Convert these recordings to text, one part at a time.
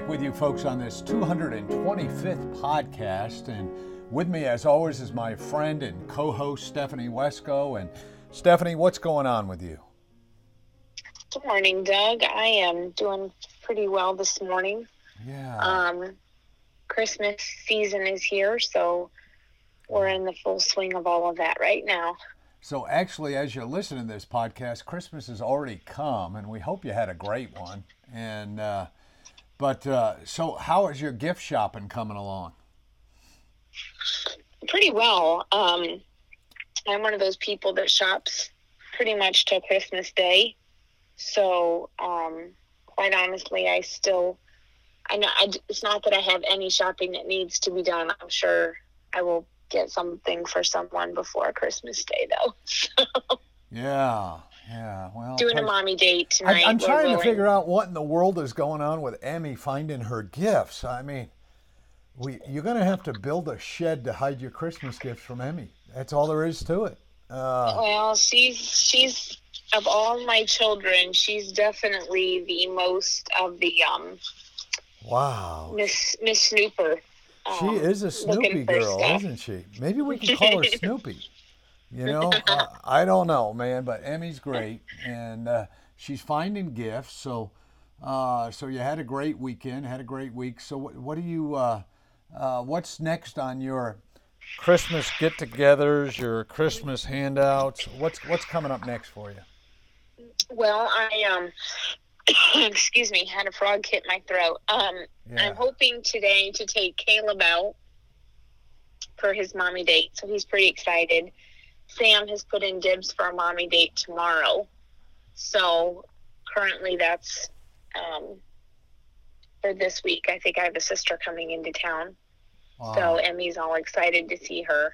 Back with you folks on this 225th podcast. And with me, as always, is my friend and co host, Stephanie Wesco. And Stephanie, what's going on with you? Good morning, Doug. I am doing pretty well this morning. Yeah. Um, Christmas season is here, so we're in the full swing of all of that right now. So, actually, as you're listening to this podcast, Christmas has already come, and we hope you had a great one. And, uh, but uh, so, how is your gift shopping coming along? Pretty well. Um, I'm one of those people that shops pretty much till Christmas Day. So, um, quite honestly, I still, I know I, it's not that I have any shopping that needs to be done. I'm sure I will get something for someone before Christmas Day, though. yeah, yeah. Well, doing a mommy date tonight. I, am trying to figure out what in the world is going on with Emmy finding her gifts. I mean, we you're going to have to build a shed to hide your Christmas gifts from Emmy. That's all there is to it. Uh, Well, she's she's of all my children, she's definitely the most of the um wow. Miss Miss Snooper. She um, is a Snoopy girl, isn't she? Maybe we can call her Snoopy. You know, uh, I don't know, man, but Emmy's great, and uh, she's finding gifts. So, uh, so you had a great weekend, had a great week. So, what, what do you, uh, uh, what's next on your Christmas get-togethers, your Christmas handouts? What's what's coming up next for you? Well, I um excuse me, had a frog hit my throat. Um Yeah. I'm hoping today to take Caleb out for his mommy date, so he's pretty excited. Sam has put in dibs for a mommy date tomorrow. So currently that's um for this week. I think I have a sister coming into town. Wow. So Emmy's all excited to see her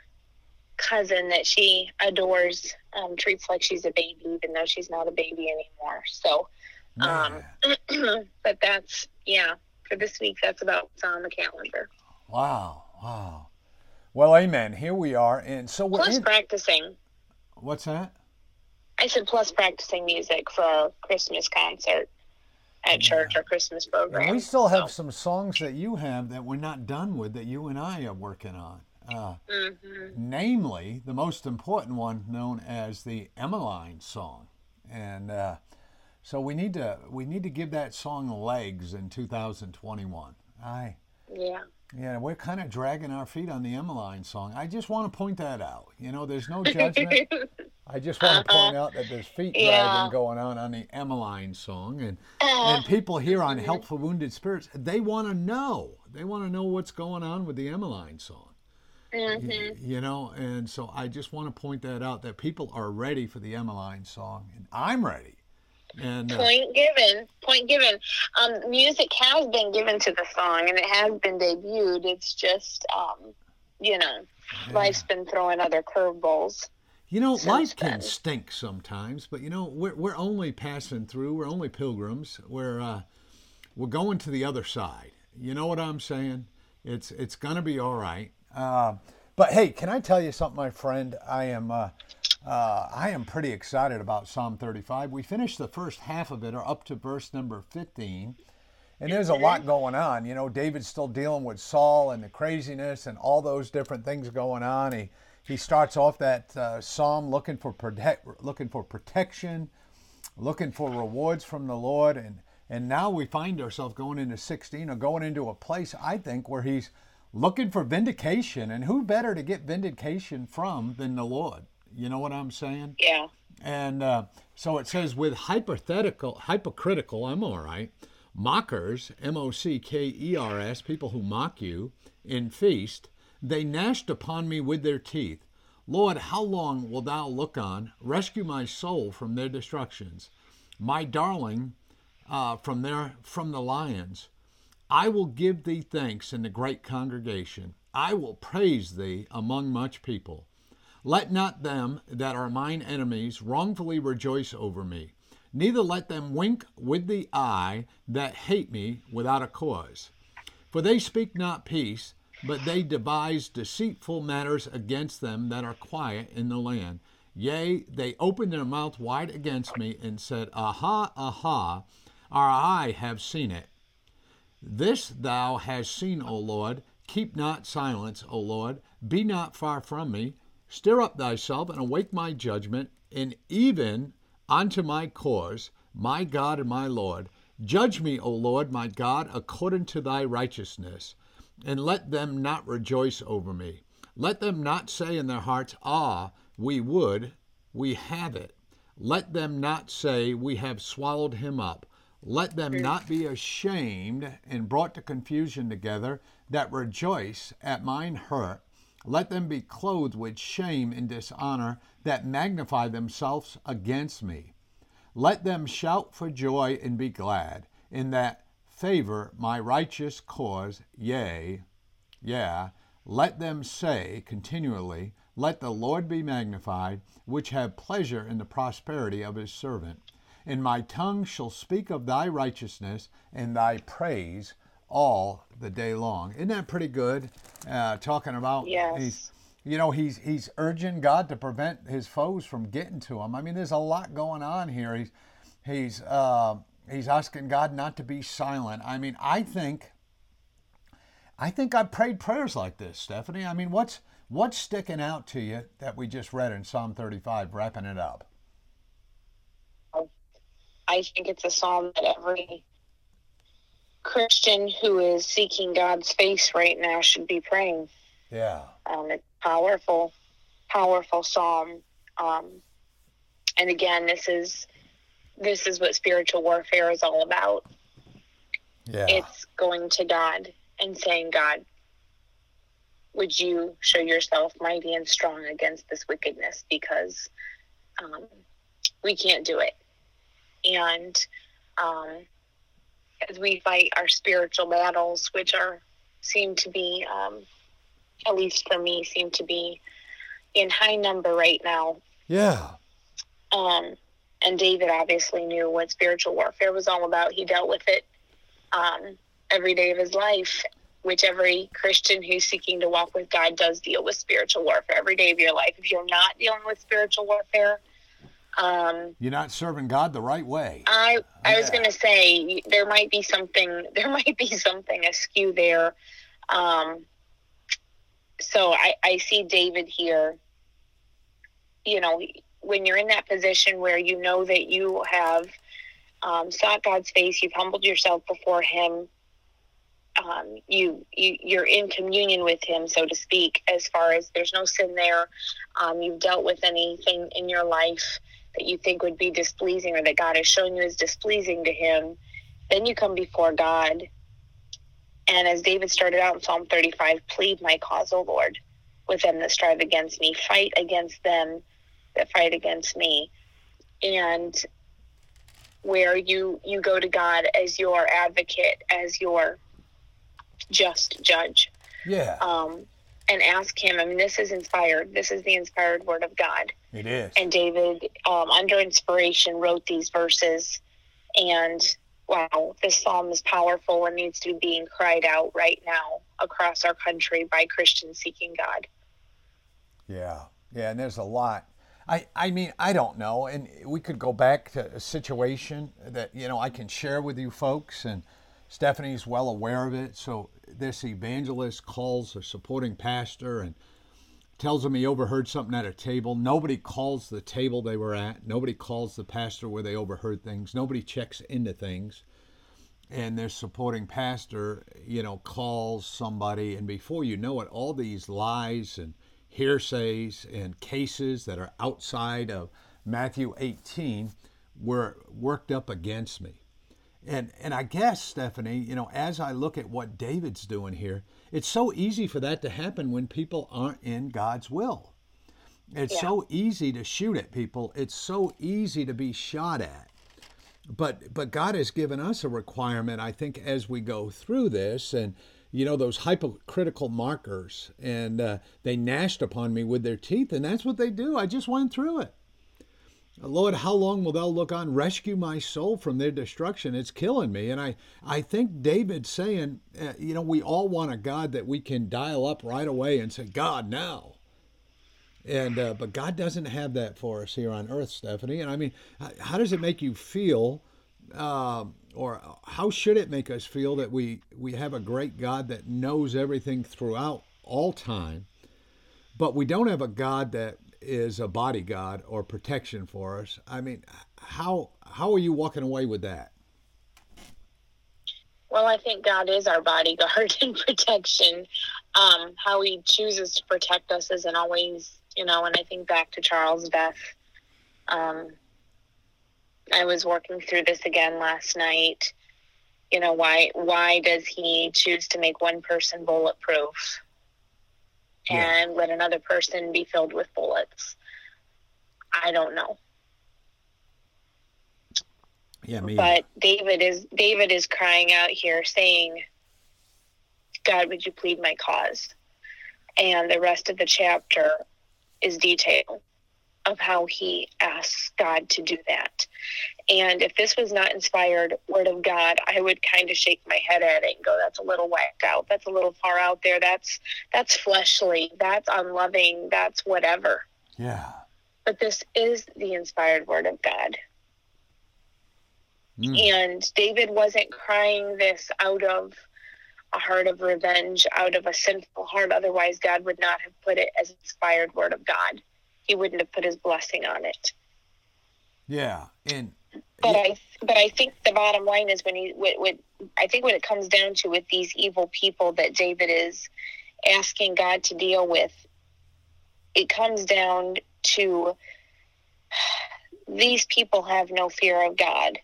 cousin that she adores, um, treats like she's a baby, even though she's not a baby anymore. So, um, but that's yeah for this week. That's about what's on the calendar. wow, wow. Well, amen. Here we are, and so we're Plus in, practicing. what's that? I said plus practicing music for our Christmas concert at church, our Christmas program. And we still have So, some songs that you have that we're not done with that you and I are working on. Uh, mhm. namely, the most important one known as the Emmeline song. And uh, so we need to we need to give that song legs in 2021. I Yeah. Yeah, we're kind of dragging our feet on the Emmeline song. I just want to point that out. You know, there's no judgment. I just want to point out that there's feet dragging Uh-huh. Going on on the Emmeline song, and Uh, and people here on Help for Wounded Spirits, they want to know. They want to know what's going on with the Emmeline song. mhm. You know, and so I just want to point that out that people are ready for the Emmeline song, and I'm ready. And uh, Point given. Point given. Um, music has been given to the song and it has been debuted. It's just, um, you know, life's been throwing other curveballs. you know, life can then. stink sometimes, but you know, we're we're only passing through. We're only pilgrims. We're uh, we're going to the other side. You know what I'm saying? It's it's gonna be all right. Uh, but hey, can I tell you something, my friend? I am uh, uh, I am pretty excited about Psalm 35. We finished the first half of it, or up to verse number 15. And there's a lot going on. You know, David's still dealing with Saul and the craziness and all those different things going on. He he starts off that uh, psalm looking for protect, looking for protection, looking for rewards from the Lord, and and now we find ourselves going into 16 or going into a place I think where he's looking for vindication, and who better to get vindication from than the Lord? You know what I'm saying? Yeah. And uh, so it says, with hypothetical, hypocritical, I'm all right, mockers, M O C K E R S, people who mock you in feast, they gnashed upon me with their teeth. Lord, how long wilt thou look on? Rescue my soul from their destructions, my darling uh, from their from the lions. I will give thee thanks in the great congregation. I will praise thee among much people. Let not them that are mine enemies wrongfully rejoice over me, neither let them wink with the eye that hate me without a cause. For they speak not peace, but they devise deceitful matters against them that are quiet in the land. Yea, they opened their mouth wide against me and said, Aha, aha, our eye have seen it. This thou hast seen, O Lord. Keep not silence, O Lord. Be not far from me. Stir up thyself and awake my judgment, and even unto my cause, my God and my Lord. Judge me, O Lord, my God, according to thy righteousness, and let them not rejoice over me. Let them not say in their hearts, Ah, we would, we have it. Let them not say, We have swallowed him up. Let them not be ashamed and brought to confusion together that rejoice at mine hurt. Let them be clothed with shame and dishonor that magnify themselves against me. Let them shout for joy and be glad, in that favor my righteous cause, yea, yeah. Let them say continually, Let the Lord be magnified, which have pleasure in the prosperity of his servant. And my tongue shall speak of thy righteousness and thy praise all the day long. Isn't that pretty good? Uh, talking about Yes. he's, you know, he's he's urging God to prevent his foes from getting to him. I mean, there's a lot going on here. He's he's uh, he's asking God not to be silent. I mean, I think I think I prayed prayers like this, Stephanie. I mean, what's what's sticking out to you that we just read in Psalm 35, wrapping it up? I think it's a psalm that every Christian who is seeking God's face right now should be praying. Yeah. Um, it's powerful, powerful psalm. Um, and again, this is this is what spiritual warfare is all about. Yeah. It's going to God and saying, God, would you show yourself mighty and strong against this wickedness because um, we can't do it. And um, as we fight our spiritual battles, which are seem to be, um, at least for me, seem to be in high number right now. yeah. Um, and David obviously knew what spiritual warfare was all about. He dealt with it um, every day of his life, which every Christian who's seeking to walk with God does deal with spiritual warfare every day of your life. If you're not dealing with spiritual warfare, um, You're not serving God the right way. I I was going to say there might be something there might be something askew there. Um, so I I see David here. You know, when you're in that position where you know that you have um, sought God's face, you've humbled yourself before Him. Um, you, you you're in communion with Him, so to speak. As far as there's no sin there, um, you've dealt with anything in your life that you think would be displeasing or that God has shown you is displeasing to Him, then you come before God. And as David started out in Psalm 35, plead my cause, O Lord, with them that strive against me, fight against them that fight against me. And where you you go to God as your advocate, as your just judge Yeah. um, and ask him. I mean, this is inspired. This is the inspired word of God. it is. And David, um, under inspiration, wrote these verses. And wow, this psalm is powerful and needs to be being cried out right now across our country by Christians seeking God. Yeah, yeah, and there's a lot. I, I mean, I don't know, and we could go back to a situation that you know I can share with you folks, and Stephanie's well aware of it. So this evangelist calls a supporting pastor and tells him he overheard something at a table. Nobody calls the table they were at. Nobody calls the pastor where they overheard things. Nobody checks into things. And their supporting pastor, you know, calls somebody, and before you know it, all these lies and hearsays and cases that are outside of Matthew 18 were worked up against me. And and I guess Stephanie, you know, as I look at what David's doing here, it's so easy for that to happen when people aren't in God's will. It's Yeah. so easy to shoot at people. It's so easy to be shot at. But but God has given us a requirement, I think, as we go through this, and you know those hypocritical markers, and uh, they gnashed upon me with their teeth, and that's what they do. I just went through it. Lord, how long will thou look on? Rescue my soul from their destruction. It's killing me. And I, I think David's saying, uh, you know, we all want a God that we can dial up right away and say, God, now. And uh, but God doesn't have that for us here on earth, Stephanie. And I mean, how does it make you feel, um, or how should it make us feel that we we have a great God that knows everything throughout all time, but we don't have a God that is a bodyguard or protection for us? I mean, how how are you walking away with that? Well, I think God is our bodyguard and protection. Um, how He chooses to protect us isn't always, you know. And I think back to Charles' death. Um, I was working through this again last night. You know why? Why does He choose to make one person bulletproof Yeah. and let another person be filled with bullets? I don't know. Yeah, me. but David is David is crying out here saying, God, would you plead my cause? And the rest of the chapter is detail of how he asks God to do that. And if this was not inspired word of God, I would kind of shake my head at it and go, that's a little whacked out. That's a little far out there. That's that's fleshly. That's unloving. That's whatever. yeah. But this is the inspired word of God. Mm. And David wasn't crying this out of a heart of revenge, out of a sinful heart. Otherwise, God would not have put it as inspired word of God. He wouldn't have put his blessing on it. Yeah, and But I, but I think the bottom line is when he, what, what I think what it comes down to with these evil people that David is asking God to deal with, it comes down to these people have no fear of God.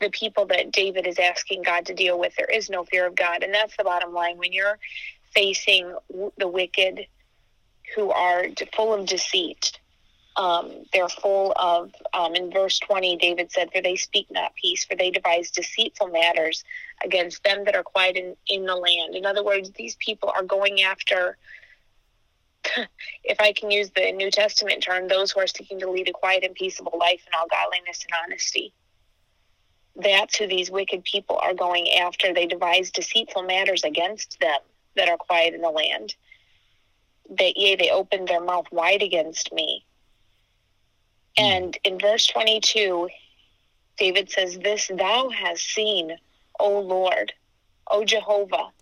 The people that David is asking God to deal with, there is no fear of God, and that's the bottom line. When you're facing the wicked, who are full of deceit, um, they're full of, um, in verse 20, David said, For they speak not peace, for they devise deceitful matters against them that are quiet in, in the land. In other words, these people are going after, if I can use the New Testament term, those who are seeking to lead a quiet and peaceable life in all godliness and honesty. That's who these wicked people are going after. They devise deceitful matters against them that are quiet in the land. That yea, they opened their mouth wide against me. And in verse 22, David says, This thou hast seen, O Lord, O Jehovah.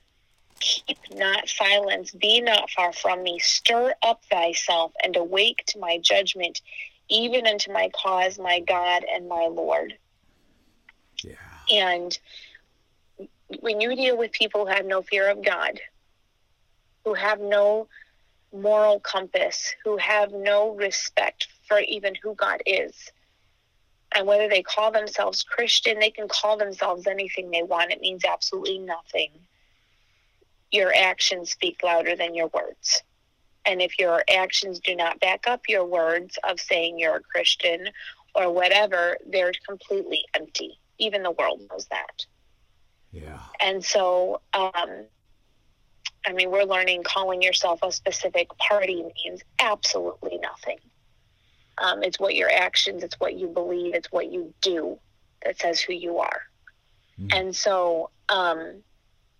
Keep not silence, be not far from me. Stir up thyself and awake to my judgment, even unto my cause, my God and my Lord. yeah, And when you deal with people who have no fear of God, who have no moral compass, who have no respect for even who God is, and whether they call themselves Christian, they can call themselves anything they want. It means absolutely nothing. Your actions speak louder than your words. And if your actions do not back up your words of saying you're a Christian or whatever, they're completely empty. Even the world knows that. yeah, And so, um, I mean, we're learning calling yourself a specific party means absolutely nothing. Um, it's what your actions, it's what you believe, it's what you do that says who you are. Mm. And so, um,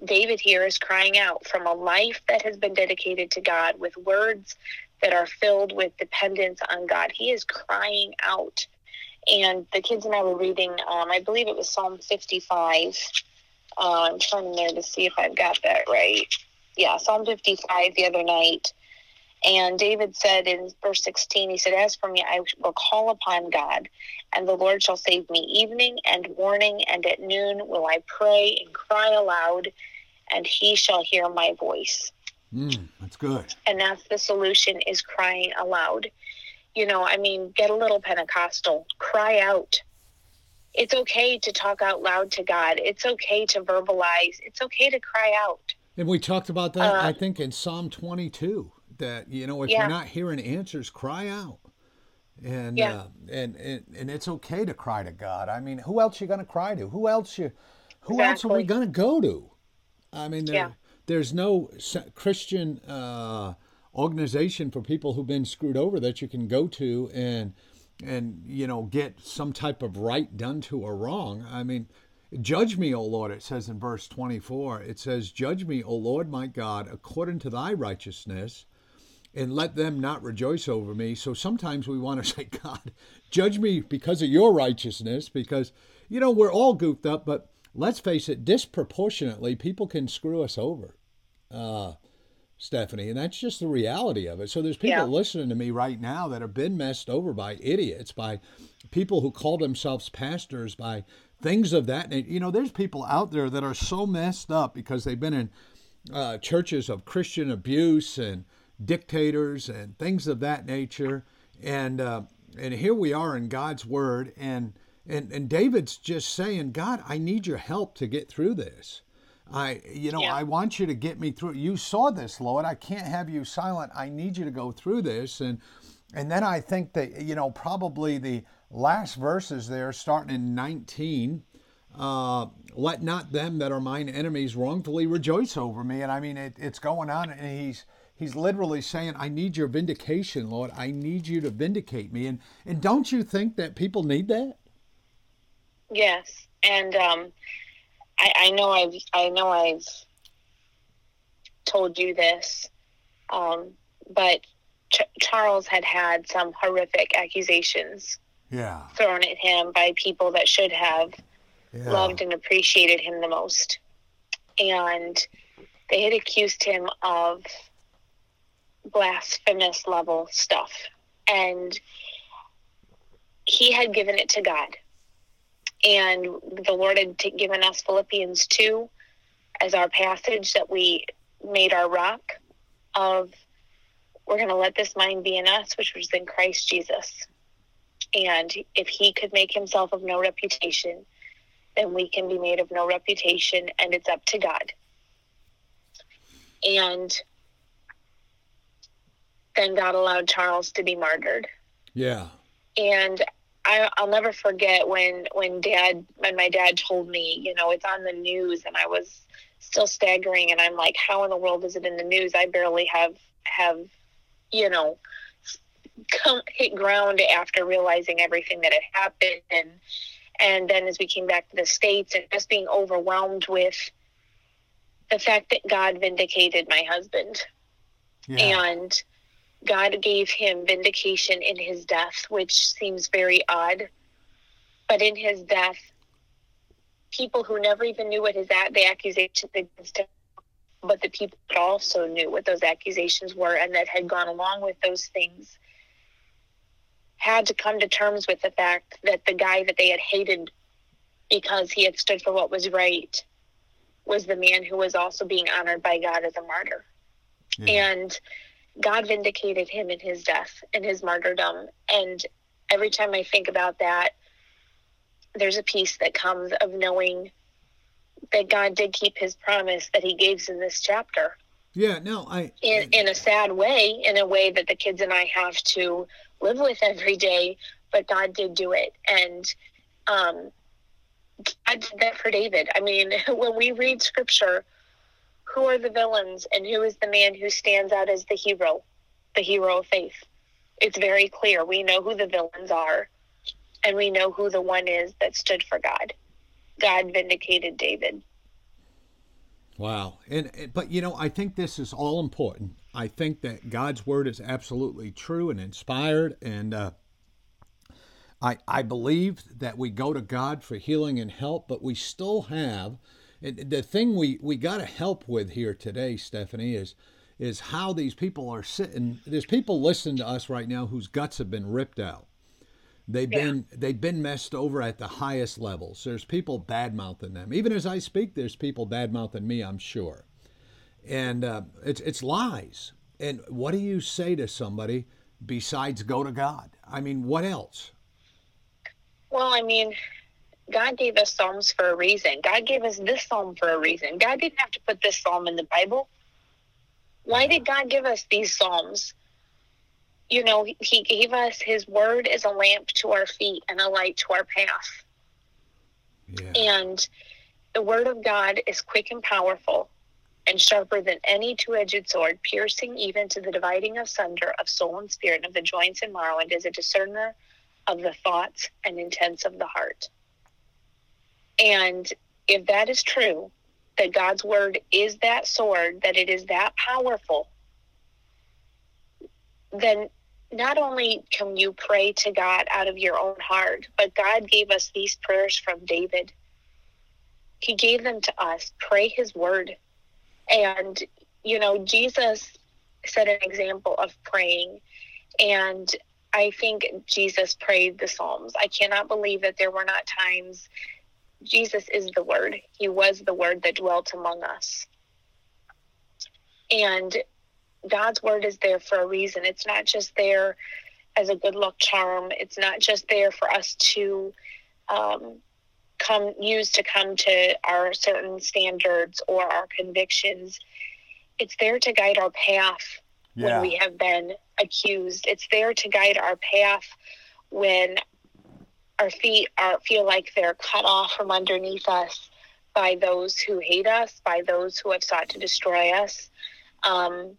David here is crying out from a life that has been dedicated to God with words that are filled with dependence on God. He is crying out. And the kids and I were reading, um, I believe it was Psalm 55. Uh, I'm trying there to see if I've got that right. Yeah, Psalm 55 the other night. And David said in verse 16, he said, As for me, I will call upon God, and the Lord shall save me. Evening and morning and at noon will I pray and cry aloud, and he shall hear my voice. mm, that's good. And that's the solution is crying aloud. You know, I mean, get a little Pentecostal, cry out. It's okay to talk out loud to God. It's okay to verbalize. It's okay to cry out. And we talked about that, Uh, I think, in Psalm 22. that you know if Yeah. you're not hearing answers, cry out. And, Yeah. uh, and and and it's okay to cry to God. I mean, who else you gonna cry to? Who else you? Who else are we gonna go to? I mean, there, Yeah. there's no Christian uh, organization for people who've been screwed over that you can go to and and you know get some type of right done to or wrong. I mean, judge me, O Lord. It says in verse 24. It says, "Judge me, O Lord my God, according to Thy righteousness." and let them not rejoice over me. So sometimes we want to say, God, judge me because of your righteousness, because, you know, we're all goofed up, but let's face it, disproportionately, people can screw us over, uh, Stephanie, and that's just the reality of it. So there's people Yeah. listening to me right now that have been messed over by idiots, by people who call themselves pastors, by things of that nature. You know, there's people out there that are so messed up because they've been in uh, churches of Christian abuse and dictators and things of that nature. And uh, and here we are in God's word, and and and David's just saying, God, I need your help to get through this. I, you know, Yeah. I want you to get me through. You saw this, Lord. I can't have you silent. I need you to go through this. And and then I think that you know probably the last verses there, starting in 19 uh, let not them that are mine enemies wrongfully rejoice over me. And I mean, it, it's going on, and he's he's literally saying, "I need your vindication, Lord. I need you to vindicate me." And and don't you think that people need that? Yes, and um, I, I know I've I know I've told you this, um, but Ch- Charles had had some horrific accusations Yeah, thrown at him by people that should have yeah, loved and appreciated him the most, and they had accused him of blasphemous level stuff, and he had given it to God and the Lord had t- given us Philippians 2 as our passage that we made our rock of we're going to let this mind be in us, which was in Christ Jesus. And if he could make himself of no reputation, then we can be made of no reputation, and it's up to God. And then God allowed Charles to be martyred yeah, and I, I'll never forget when when dad when my dad told me you know it's on the news and I was still staggering and I'm like how in the world is it in the news? I barely have have you know come hit ground after realizing everything that had happened. And and then as we came back to the states and just being overwhelmed with the fact that God vindicated my husband. Yeah, and God gave him vindication in his death, which seems very odd. But in his death, people who never even knew what his at the accusations against him, but the people that also knew what those accusations were and that had gone along with those things, had to come to terms with the fact that the guy that they had hated because he had stood for what was right was the man who was also being honored by God as a martyr yeah. and God vindicated him in his death and his martyrdom. And every time I think about that, there's a peace that comes of knowing that God did keep his promise that he gave in this chapter yeah. No, I. in, in a sad way, in a way that the kids and I have to live with every day, but God did do it. And um, God did that for David. I mean, when we read scripture, who are the villains and who is the man who stands out as the hero, the hero of faith? It's very clear. We know who the villains are, and we know who the one is that stood for God. God vindicated David. Wow. And but you know, I think this is all important. I think that God's word is absolutely true and inspired and uh I I believe that we go to God for healing and help, but we still have the thing we we got to help with here today, Stephanie, is is how these people are sitting. There's people listening to us right now whose guts have been ripped out. They've Yeah. been they've been messed over at the highest levels. There's people bad mouthing them. Even as I speak, there's people bad mouthing me. I'm sure, and uh, it's it's lies. And what do you say to somebody besides go to God? I mean, what else? Well, I mean, God gave us Psalms for a reason. God gave us this Psalm for a reason. God didn't have to put this Psalm in the Bible. Why did God give us these Psalms? You know, He gave us His word as a lamp to our feet and a light to our path. Yeah. And the word of God is quick and powerful and sharper than any two edged sword, piercing even to the dividing asunder of soul and spirit, and of the joints and marrow, and is a discerner of the thoughts and intents of the heart. And if that is true, that God's word is that sword, that it is that powerful, then not only can you pray to God out of your own heart, but God gave us these prayers from David. He gave them to us. Pray his word. And, you know, Jesus set an example of praying. And I think Jesus prayed the Psalms. I cannot believe that there were not times. Jesus is the Word, He was the Word that dwelt among us. And God's Word is there for a reason. It's not just there as a good luck charm, it's not just there for us to. Um, come use to come to our certain standards or our convictions it's there to guide our path Yeah. when we have been accused. It's there to guide our path when our feet are feel like they're cut off from underneath us by those who hate us, by those who have sought to destroy us. Um,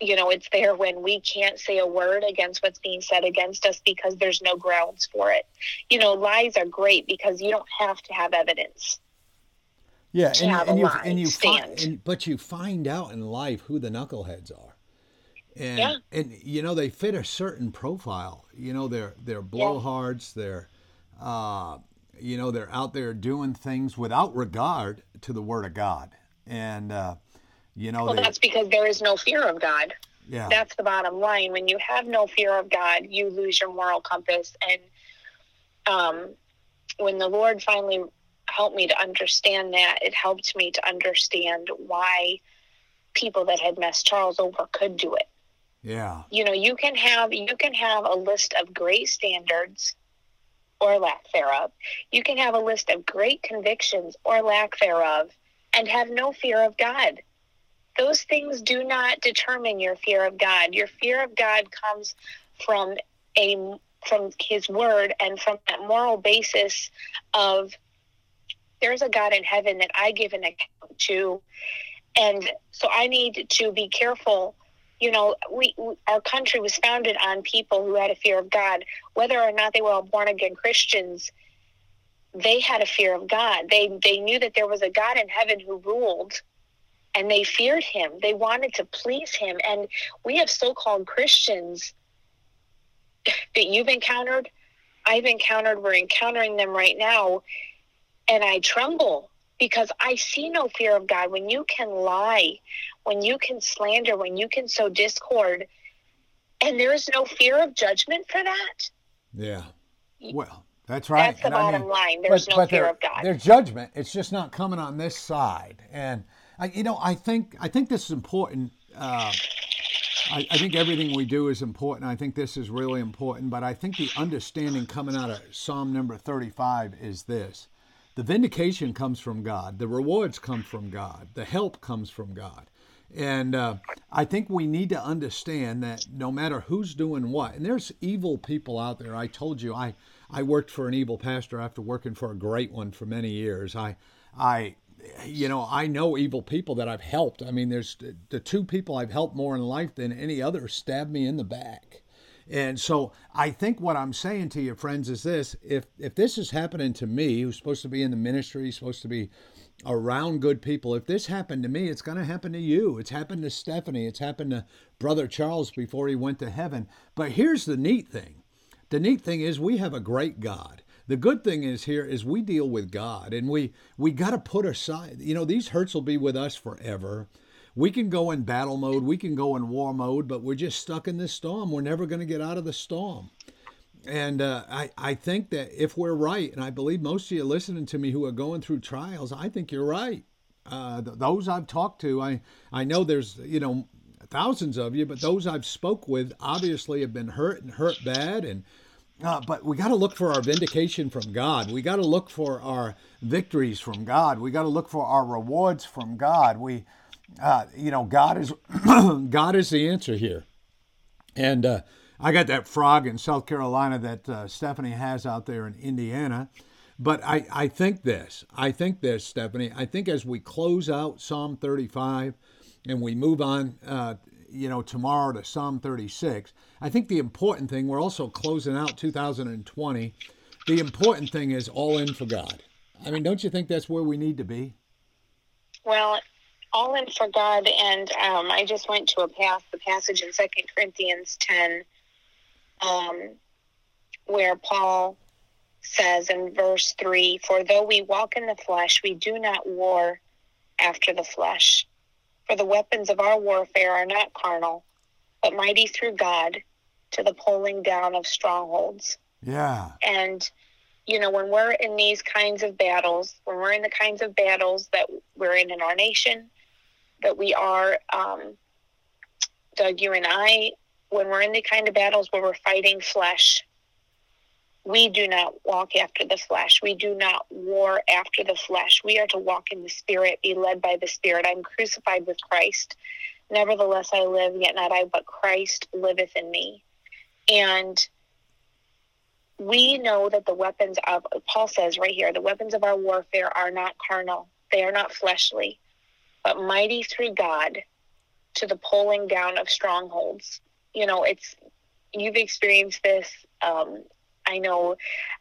you know, it's there when we can't say a word against what's being said against us because there's no grounds for it. You know, lies are great because you don't have to have evidence. Yeah, and, have and you and you stand. find, and, but you find out in life who the knuckleheads are, and Yeah. and you know they fit a certain profile. You know they're they're blowhards. They're, uh, you know they're out there doing things without regard to the word of God, and uh, you know Well, they that's because there is no fear of God. yeah that's the bottom line. When you have no fear of God, you lose your moral compass. And um, when the Lord finally helped me to understand that, it helped me to understand why people that had messed Charles over could do it. yeah You know, you can have you can have a list of great standards or lack thereof. You can have a list of great convictions or lack thereof and have no fear of God those things do not determine your fear of God. Your fear of God comes from a from his word and from that moral basis of there's a God in heaven that I give an account to and so I need to be careful you know we, our country was founded on people who had a fear of God whether or not they were all born again Christians they had a fear of God they they knew that there was a God in heaven who ruled and they feared him. They wanted to please him. And we have so called Christians that you've encountered, I've encountered, we're encountering them right now. And I tremble because I see no fear of God. When you can lie, when you can slander, when you can sow discord, and there is no fear of judgment for that, yeah well that's right. that's the And I bottom mean- line. There's no fear of God. There's judgment. It's just not coming on this side. And I, you know, I think I think this is important. Uh, I, I think everything we do is important. I think this is really important. But I think the understanding coming out of Psalm number 35 is this: the vindication comes from God. The rewards come from God. The help comes from God. And uh, I think we need to understand that no matter who's doing what, and there's evil people out there. I told you, I, I worked for an evil pastor after working for a great one for many years. I, I, you know, I know evil people that I've helped. I mean, there's the two people I've helped more in life than any other stabbed me in the back. And so I think what I'm saying to you, friends, is this: if if this is happening to me, who's supposed to be in the ministry, supposed to be around good people, if this happened to me, it's going to happen to you. It's happened to Stephanie. It's happened to Brother Charles before he went to heaven. But here's the neat thing: the neat thing is we have a great God. The good thing is here is we deal with God, and we we got to put aside. You know, these hurts will be with us forever. We can go in battle mode, we can go in war mode, but we're just stuck in this storm. We're never going to get out of the storm. And uh, I, I think that if we're right, and I believe most of you listening to me who are going through trials, I think you're right. Uh, th- those I've talked to, I, I know there's, you know, thousands of you, but those I've spoke with obviously have been hurt and hurt bad. And uh, but we got to look for our vindication from God. We got to look for our victories from God. We got to look for our rewards from God. We uh, you know, God is God is the answer here. And uh, I got that frog in South Carolina that uh, Stephanie has out there in Indiana. But I, I think this, I think this, Stephanie, I think as we close out Psalm 35 and we move on, uh, you know, tomorrow to Psalm 36, I think the important thing, we're also closing out 2020. The important thing is all in for God. I mean, don't you think that's where we need to be? Well, all in for God, and um, I just went to a pass the passage in Second Corinthians ten, um, where Paul says in verse three, "For though we walk in the flesh, we do not war after the flesh. For the weapons of our warfare are not carnal, but mighty through God to the pulling down of strongholds." Yeah. And you know, when we're in these kinds of battles, when we're in the kinds of battles that we're in in our nation, that we are, um, Doug, you and I, when we're in the kind of battles where we're fighting flesh, we do not walk after the flesh. We do not war after the flesh. We are to walk in the Spirit, be led by the Spirit. I'm crucified with Christ. Nevertheless, I live, yet not I, but Christ liveth in me. And we know that the weapons of, Paul says right here, the weapons of our warfare are not carnal, they are not fleshly, but mighty through God to the pulling down of strongholds. You know, it's, you've experienced this. Um, I know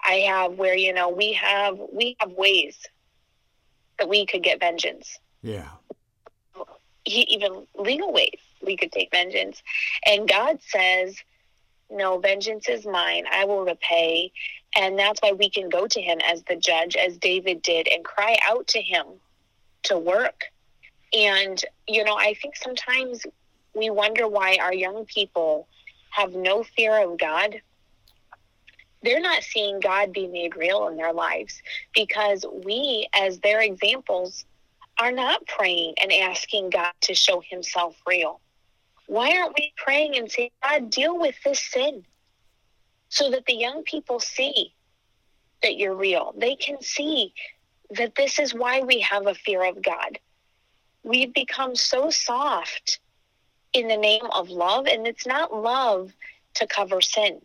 I have where, you know, we have, we have ways that we could get vengeance. Yeah. He, Even legal ways we could take vengeance. And God says, no, vengeance is mine. I will repay. And that's why we can go to him as the judge, as David did, and cry out to him to work. And, you know, I think sometimes we wonder why our young people have no fear of God. They're not seeing God be made real in their lives because we, as their examples, are not praying and asking God to show himself real. Why aren't we praying and saying, God, deal with this sin so that the young people see that you're real? They can see that this is why we have a fear of God. We've become so soft in the name of love, and it's not love to cover sin.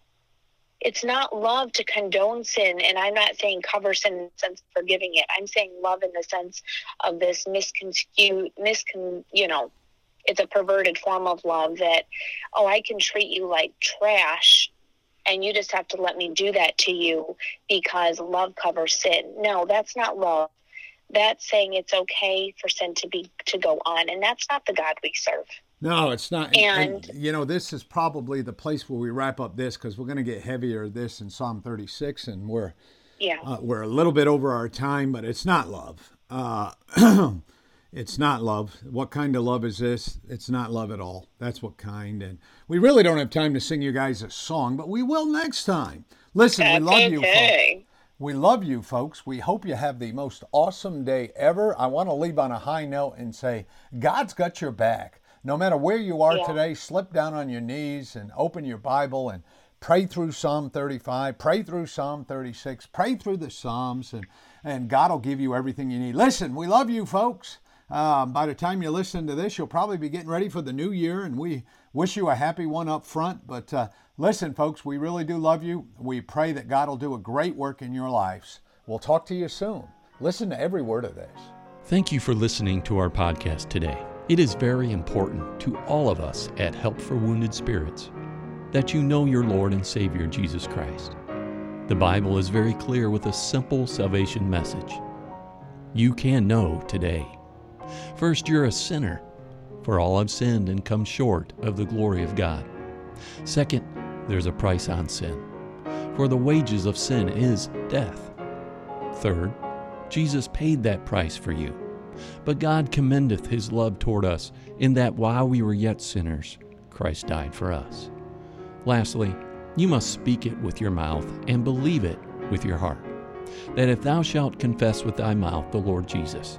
It's not love to condone sin, and I'm not saying cover sin in the sense of forgiving it. I'm saying love in the sense of this misconstrued, miscon, you know, it's a perverted form of love that oh i can treat you like trash and you just have to let me do that to you because love covers sin no that's not love that's saying it's okay for sin to be to go on and that's not the god we serve no it's not and, and you know this is probably the place where we wrap up this because we're going to get heavier this in psalm 36 and we're yeah uh, we're a little bit over our time but it's not love uh, It's not love. What kind of love is this? It's not love at all. That's what kind. And we really don't have time to sing you guys a song, but we will next time. Listen, That's we love okay. you, folks. We love you, folks. We hope you have the most awesome day ever. I want to leave on a high note and say, God's got your back. No matter where you are Yeah. today, slip down on your knees and open your Bible and pray through Psalm 35, pray through Psalm 36, pray through the Psalms, and, and God will give you everything you need. Listen, we love you, folks. Um, by the time you listen to this, you'll probably be getting ready for the new year, and we wish you a happy one up front. But uh, listen, folks, we really do love you. We pray that God will do a great work in your lives. We'll talk to you soon. Listen to every word of this. Thank you for listening to our podcast today. It is very important to all of us at Help for Wounded Spirits that you know your Lord and Savior Jesus Christ. The Bible is very clear with a simple salvation message. You can know today. First, you're a sinner, for all have sinned and come short of the glory of God. Second, there's a price on sin, for the wages of sin is death. Third, Jesus paid that price for you. But God commendeth his love toward us, in that while we were yet sinners, Christ died for us. Lastly, you must speak it with your mouth and believe it with your heart, that if thou shalt confess with thy mouth the Lord Jesus,